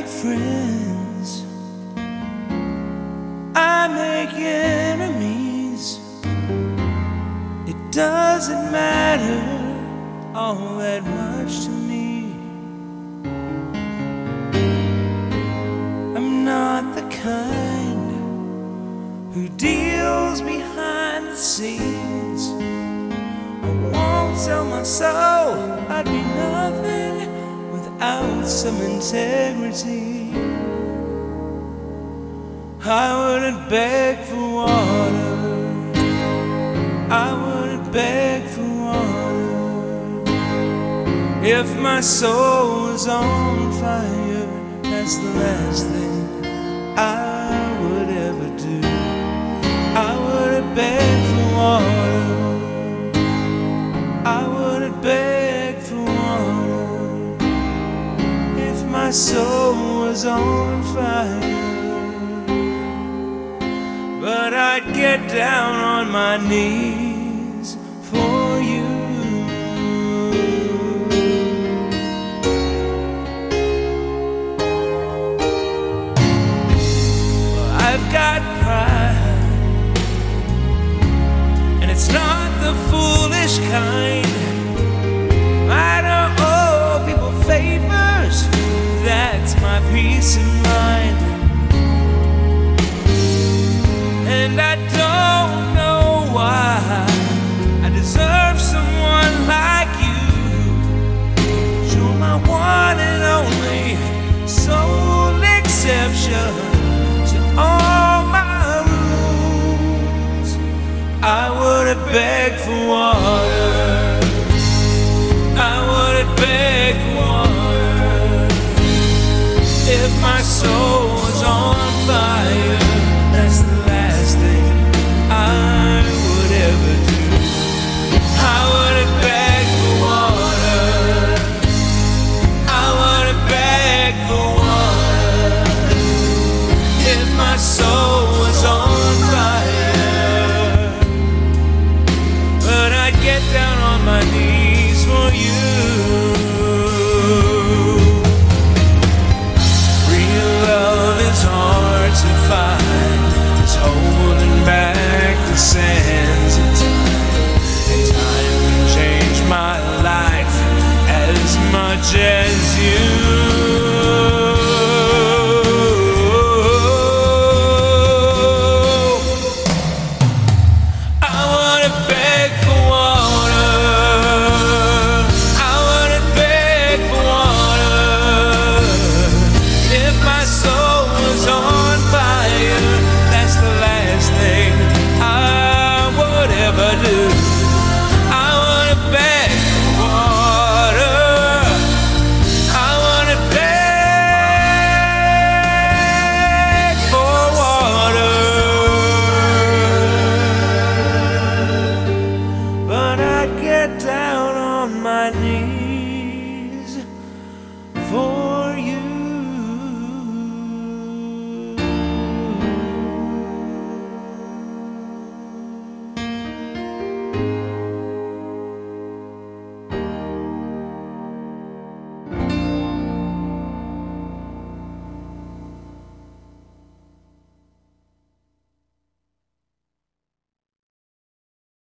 make friends, I make enemies. It doesn't matter all that much to me. I'm not the kind who deals behind the scenes. I won't sell my soul, without some integrity. I wouldn't beg for water. I wouldn't beg for water. If my soul was on fire, that's the last thing I would ever do. Soul was on fire. But I'd get down on my knees for you. I've got pride, and it's not the foolish kind. Peace of mind. And I don't know why I deserve someone like you. You're my one and only sole exception to all my rules. I wouldn't beg for water.